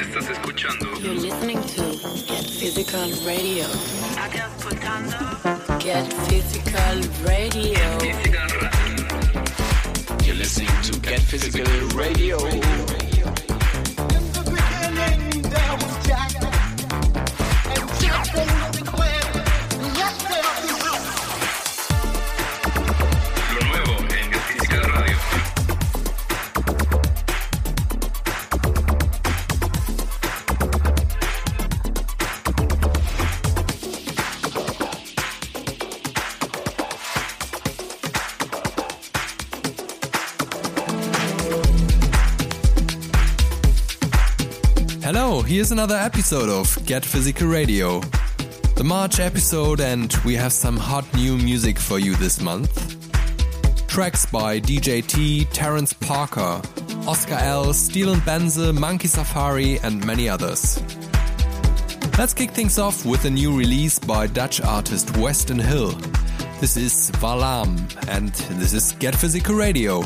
Estás escuchando You're listening to Get Physical Radio. Estás escuchando Get Physical Radio. Physical Radio. You're listening to Get Physical Radio. Lo here's another episode of Get Physical Radio. The March episode, and we have some hot new music for you this month. Tracks by DJ T, Terrence Parker, Oscar L, Stil and Bense, Monkey Safari, and many others. Let's kick things off with a new release by Dutch artist West and Hill. This is Valaam, and this is Get Physical Radio.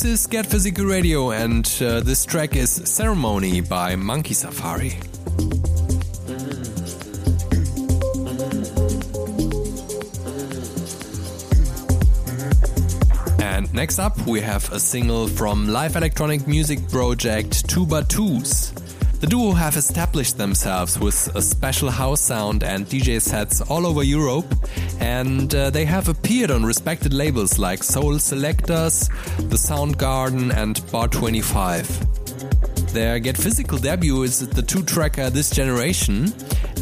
This is Get Physical Radio, and uh, this track is Ceremony by Monkey Safari. And next up, we have a single from live electronic music project Tuba Twooz. The duo have established themselves with a special house sound and DJ sets all over Europe, and uh, they have appeared on respected labels like Sol Selectas, The Soundgarden, and Bar 25. Their Get Physical debut is the two tracker This Generation,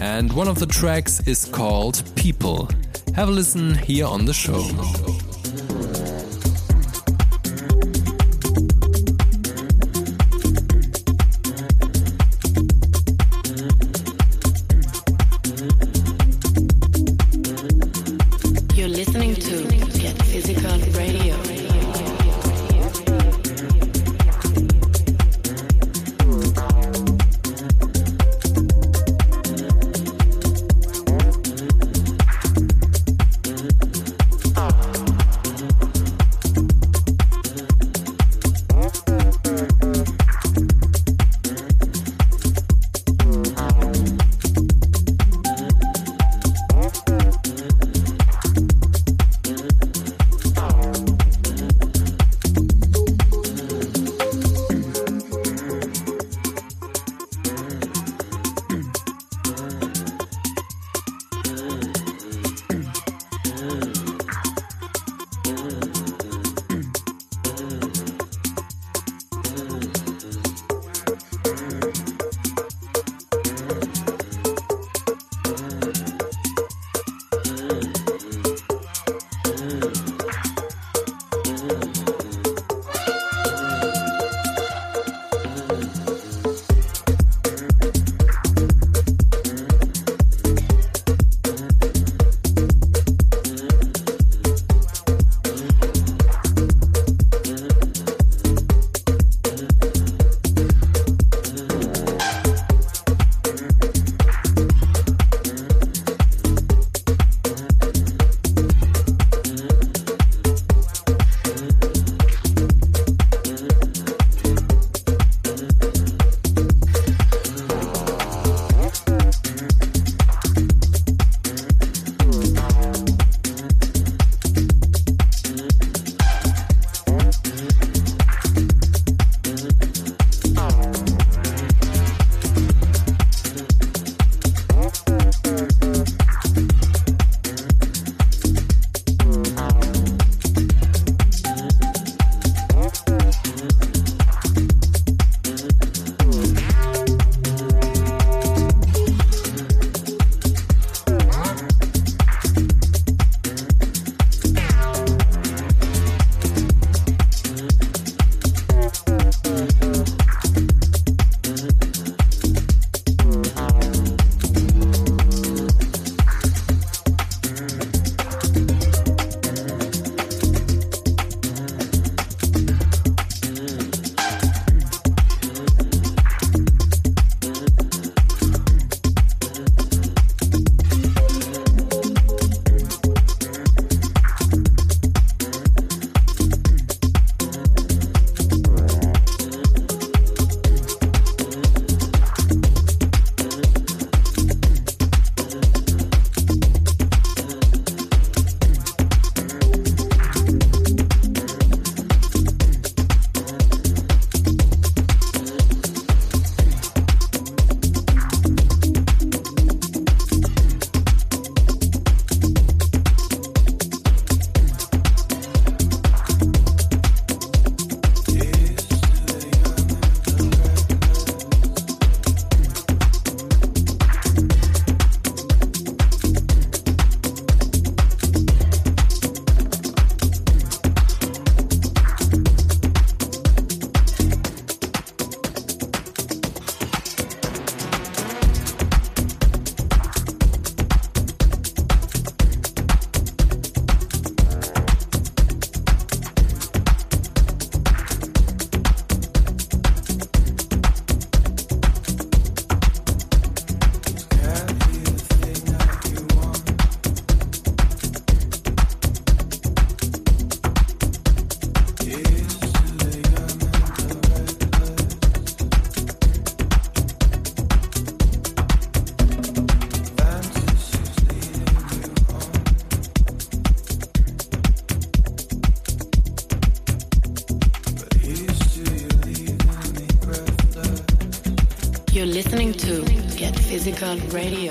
and one of the tracks is called People. Have a listen here on the show. Radio.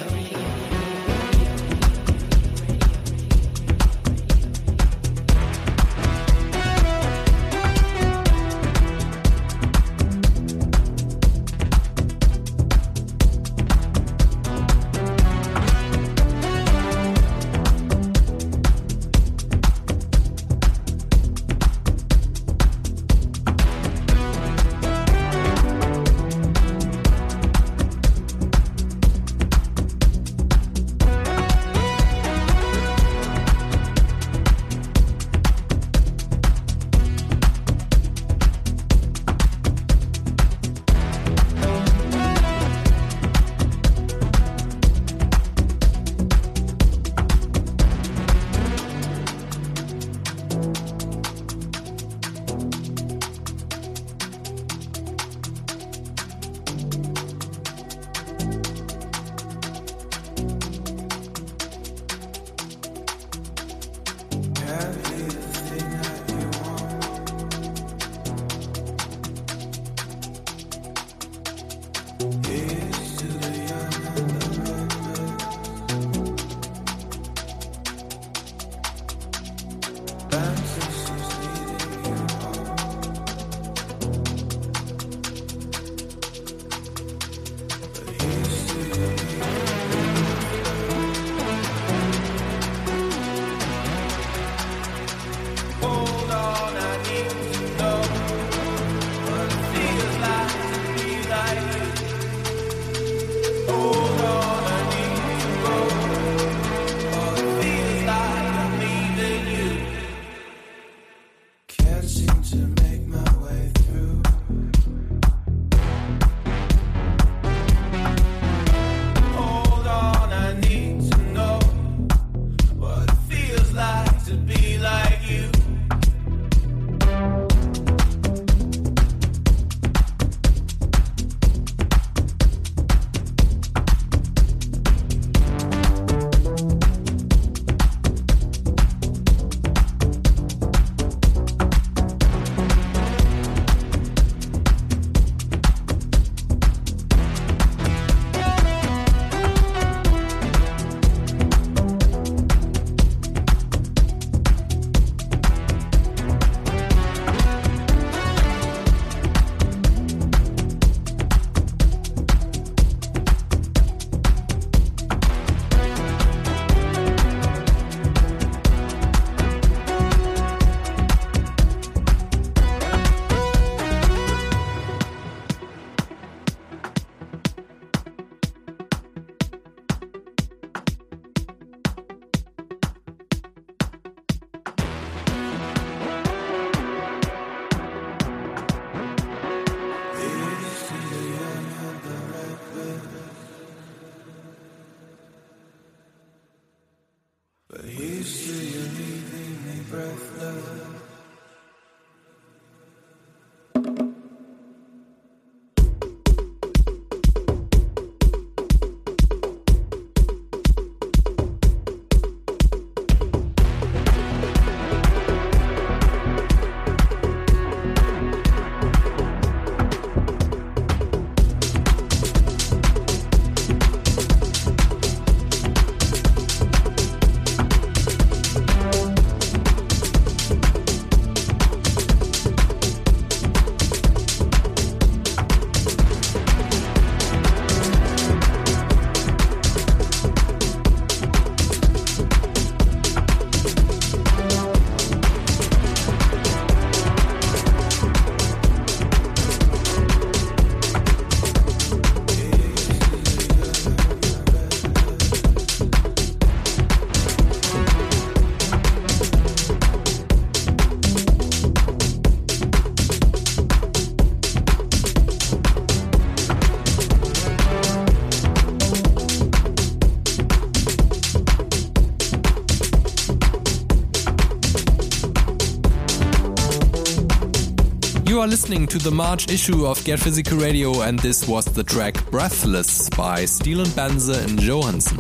Listening to the March issue of Get Physical Radio, and this was the track Breathless by Stil and Bense and Johanson.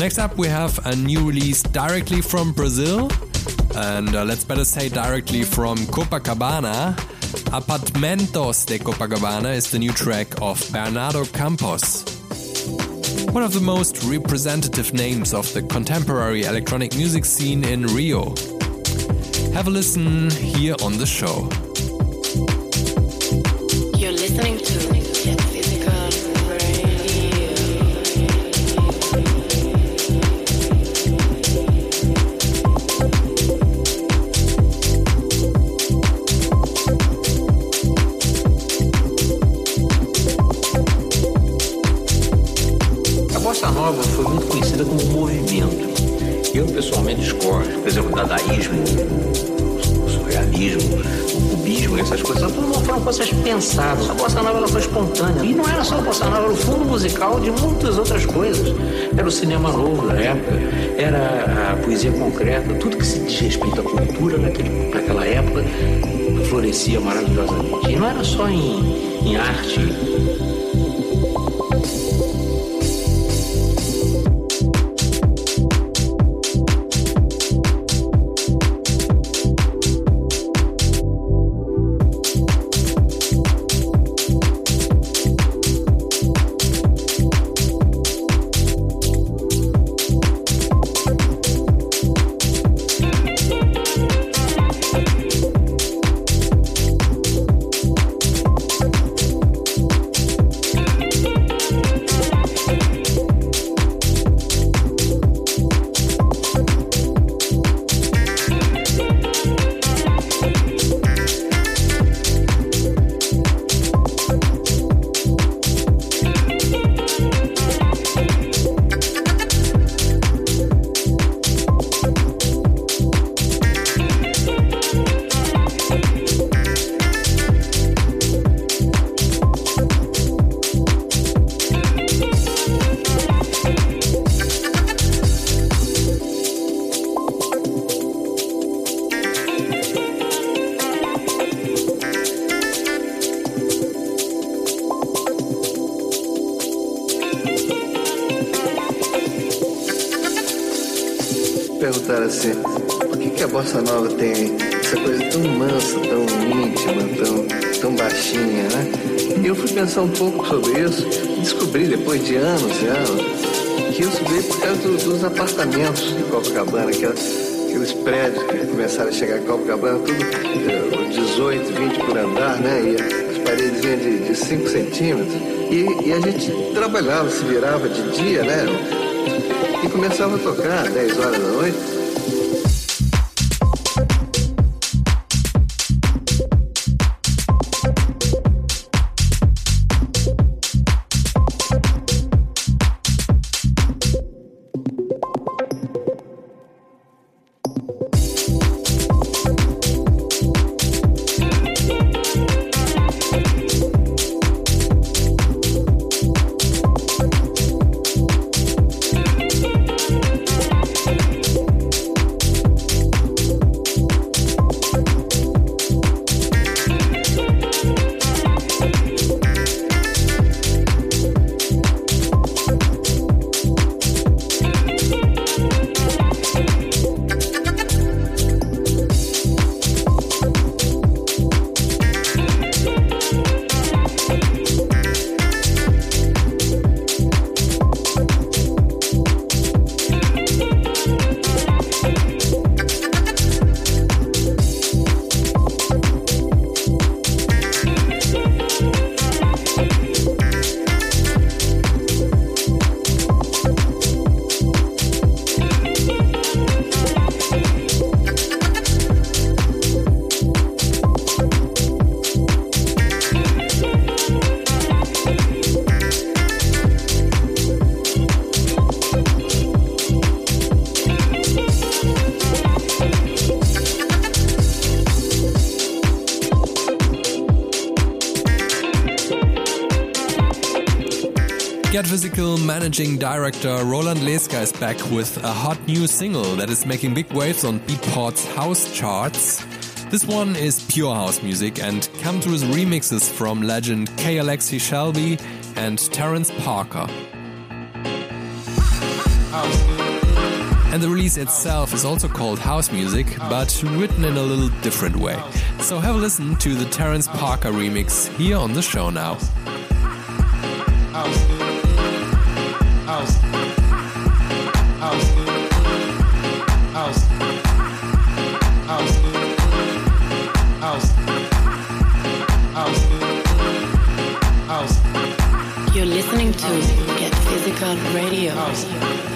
Next up, we have a new release directly from Brazil, and uh, let's better say directly from Copacabana. Apartamentos de Copacabana is the new track of Bernardo Campos. One of the most representative names of the contemporary electronic music scene in Rio. Have a listen here on the show. Pensadas. A bossa nova ela foi espontânea. E não era só a bossa nova, era o fundo musical de muitas outras coisas. Era o cinema novo da época, era a poesia concreta, tudo que se diz respeito à cultura naquele, naquela época florescia maravilhosamente. E não era só em, em arte, se virava de dia, né? E começava a tocar 10 horas da noite. Get Physical managing director Roland Leesker is back with a hot new single that is making big waves on Beatport's house charts. This one is pure house music and comes with remixes from legend K-Alexi Shelby and Terrence Parker. And the release itself is also called house music, but written in a little different way. So have a listen to the Terrence Parker remix here on the show now. You're listening to Get Physical Radio.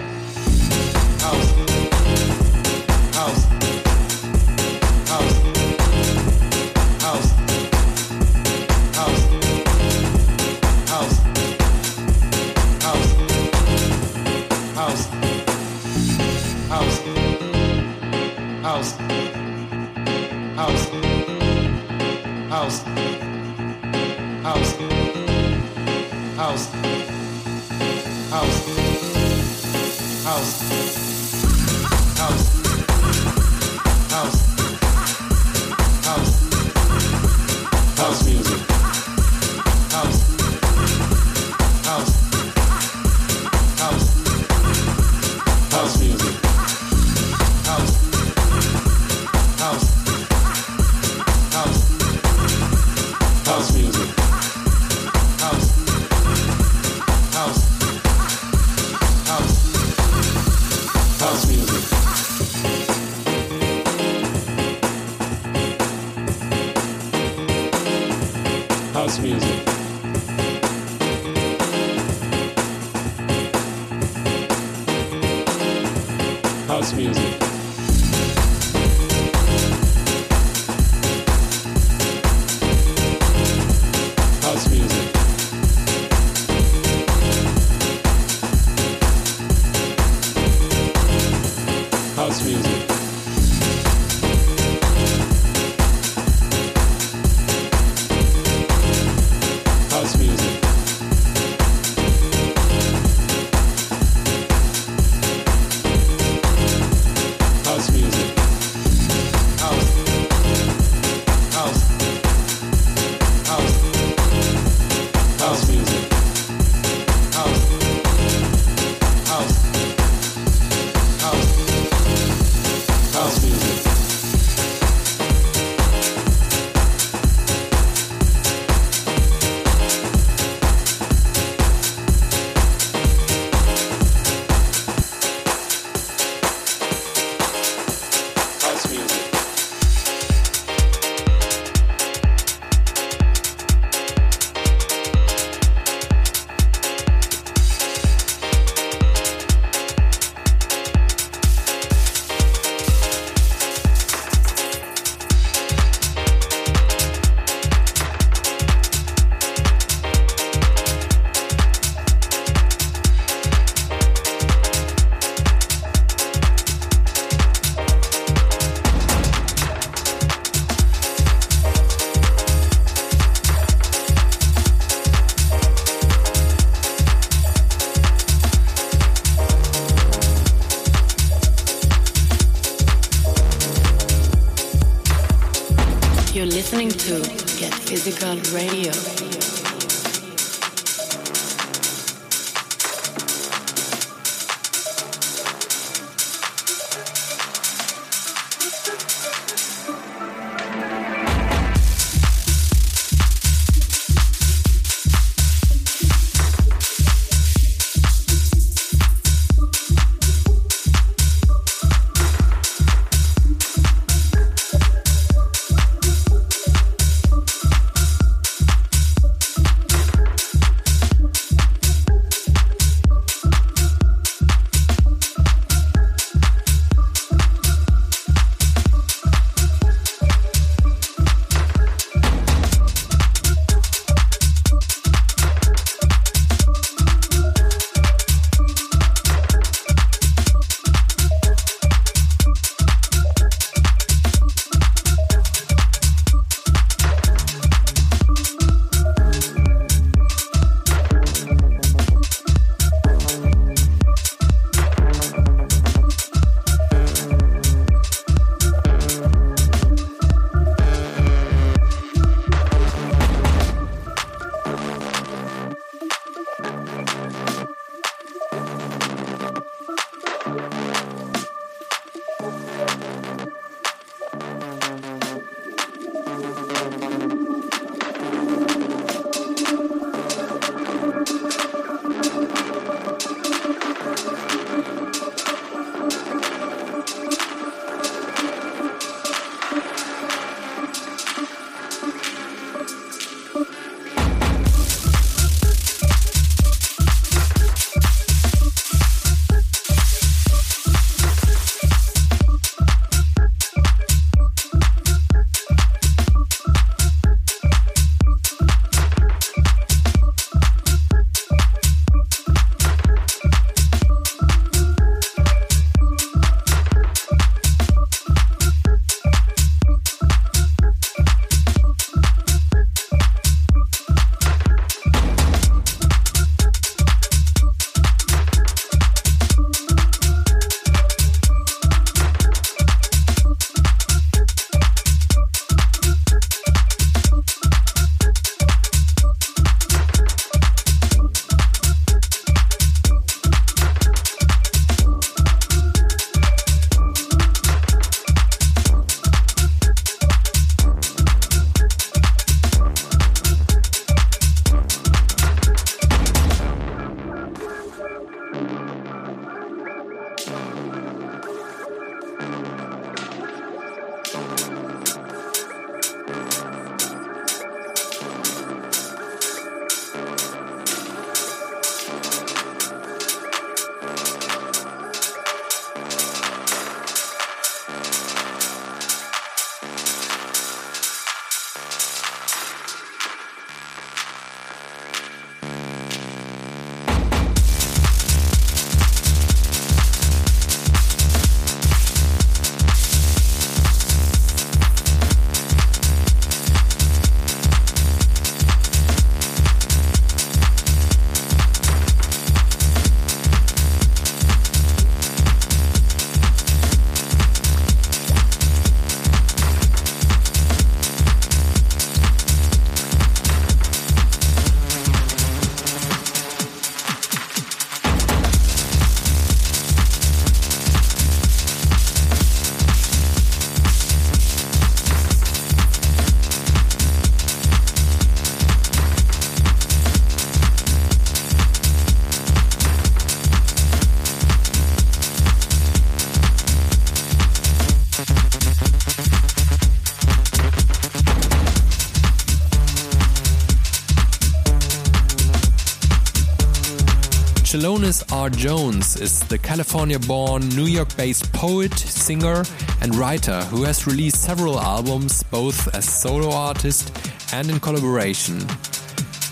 Chelonis R. Jones is the California born, New York based poet, singer, and writer who has released several albums both as solo artist and in collaboration.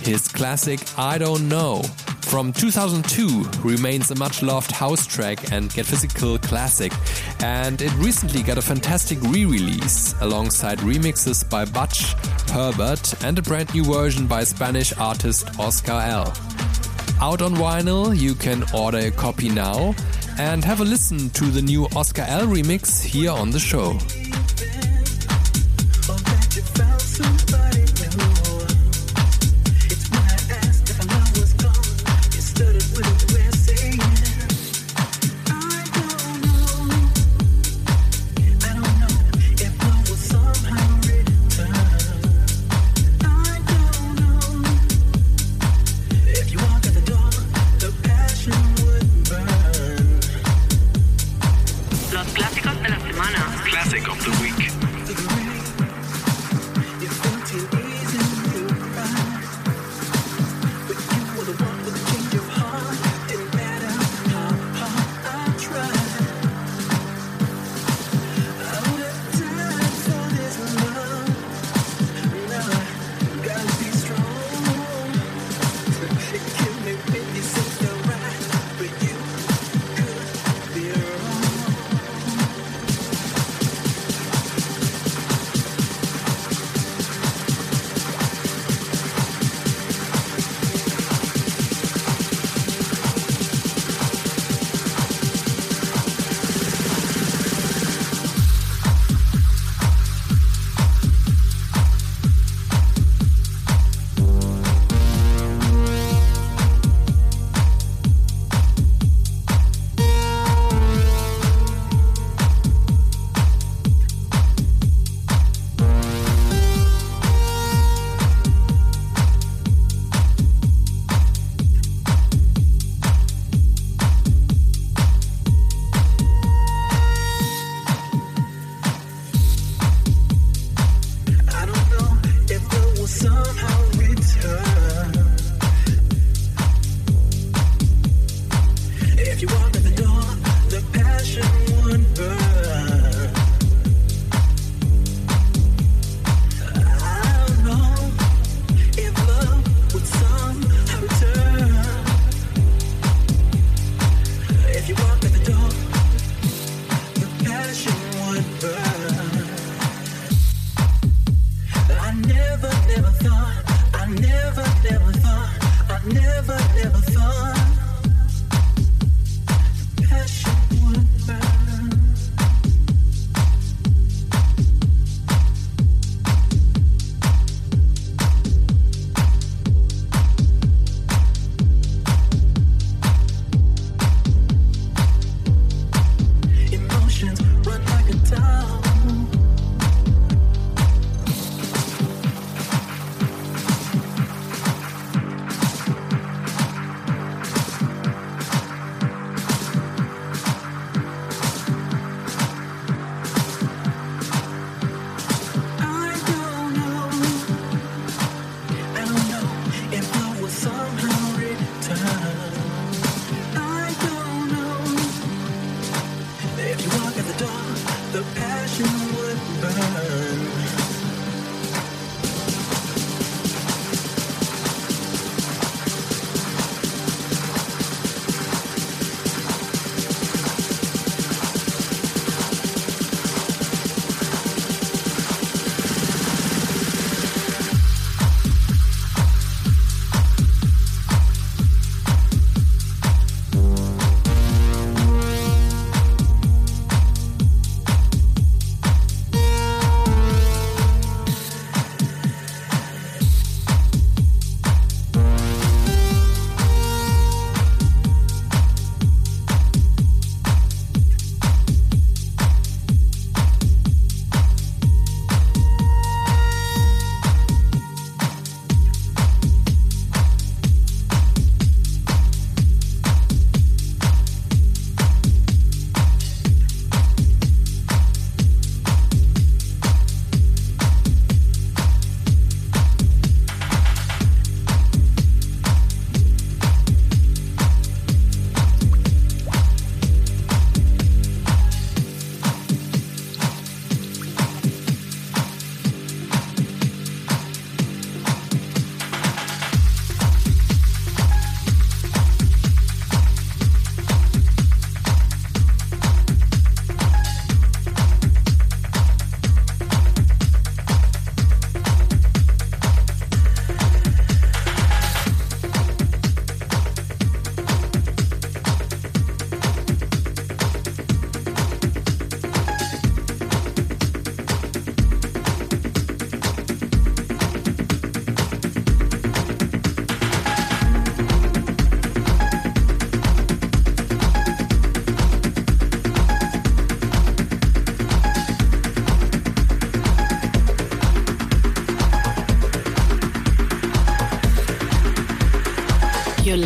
His classic I Don't Know from 2002 remains a much loved house track and Get Physical classic, and it recently got a fantastic re release alongside remixes by Butch, Herbert, and a brand new version by Spanish artist Oscar L. Out on vinyl, you can order a copy now and have a listen to the new Oscar L remix here on the show.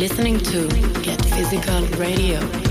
listening to Get Physical Radio.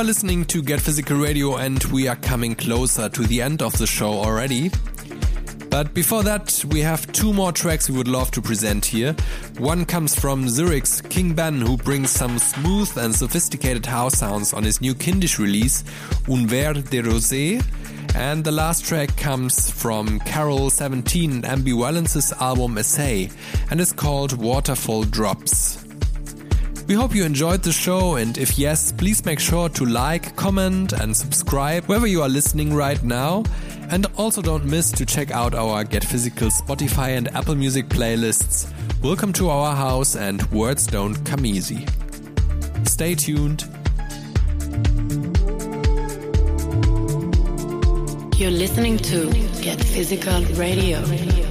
Are listening to Get Physical Radio, and we are coming closer to the end of the show already. But before that, we have two more tracks we would love to present here. One comes from Zurich's King Ben, who brings some smooth and sophisticated house sounds on his new Kindisch release, Un Verre de Rosé. And the last track comes from Karol 17 and MB Valence's album Essay and is called Waterfall Drops. We hope you enjoyed the show, and if yes, please make sure to like, comment, and subscribe wherever you are listening right now. And also don't miss to check out our Get Physical Spotify and Apple Music playlists. Welcome to our house, and words don't come easy. Stay tuned. You're listening to Get Physical Radio.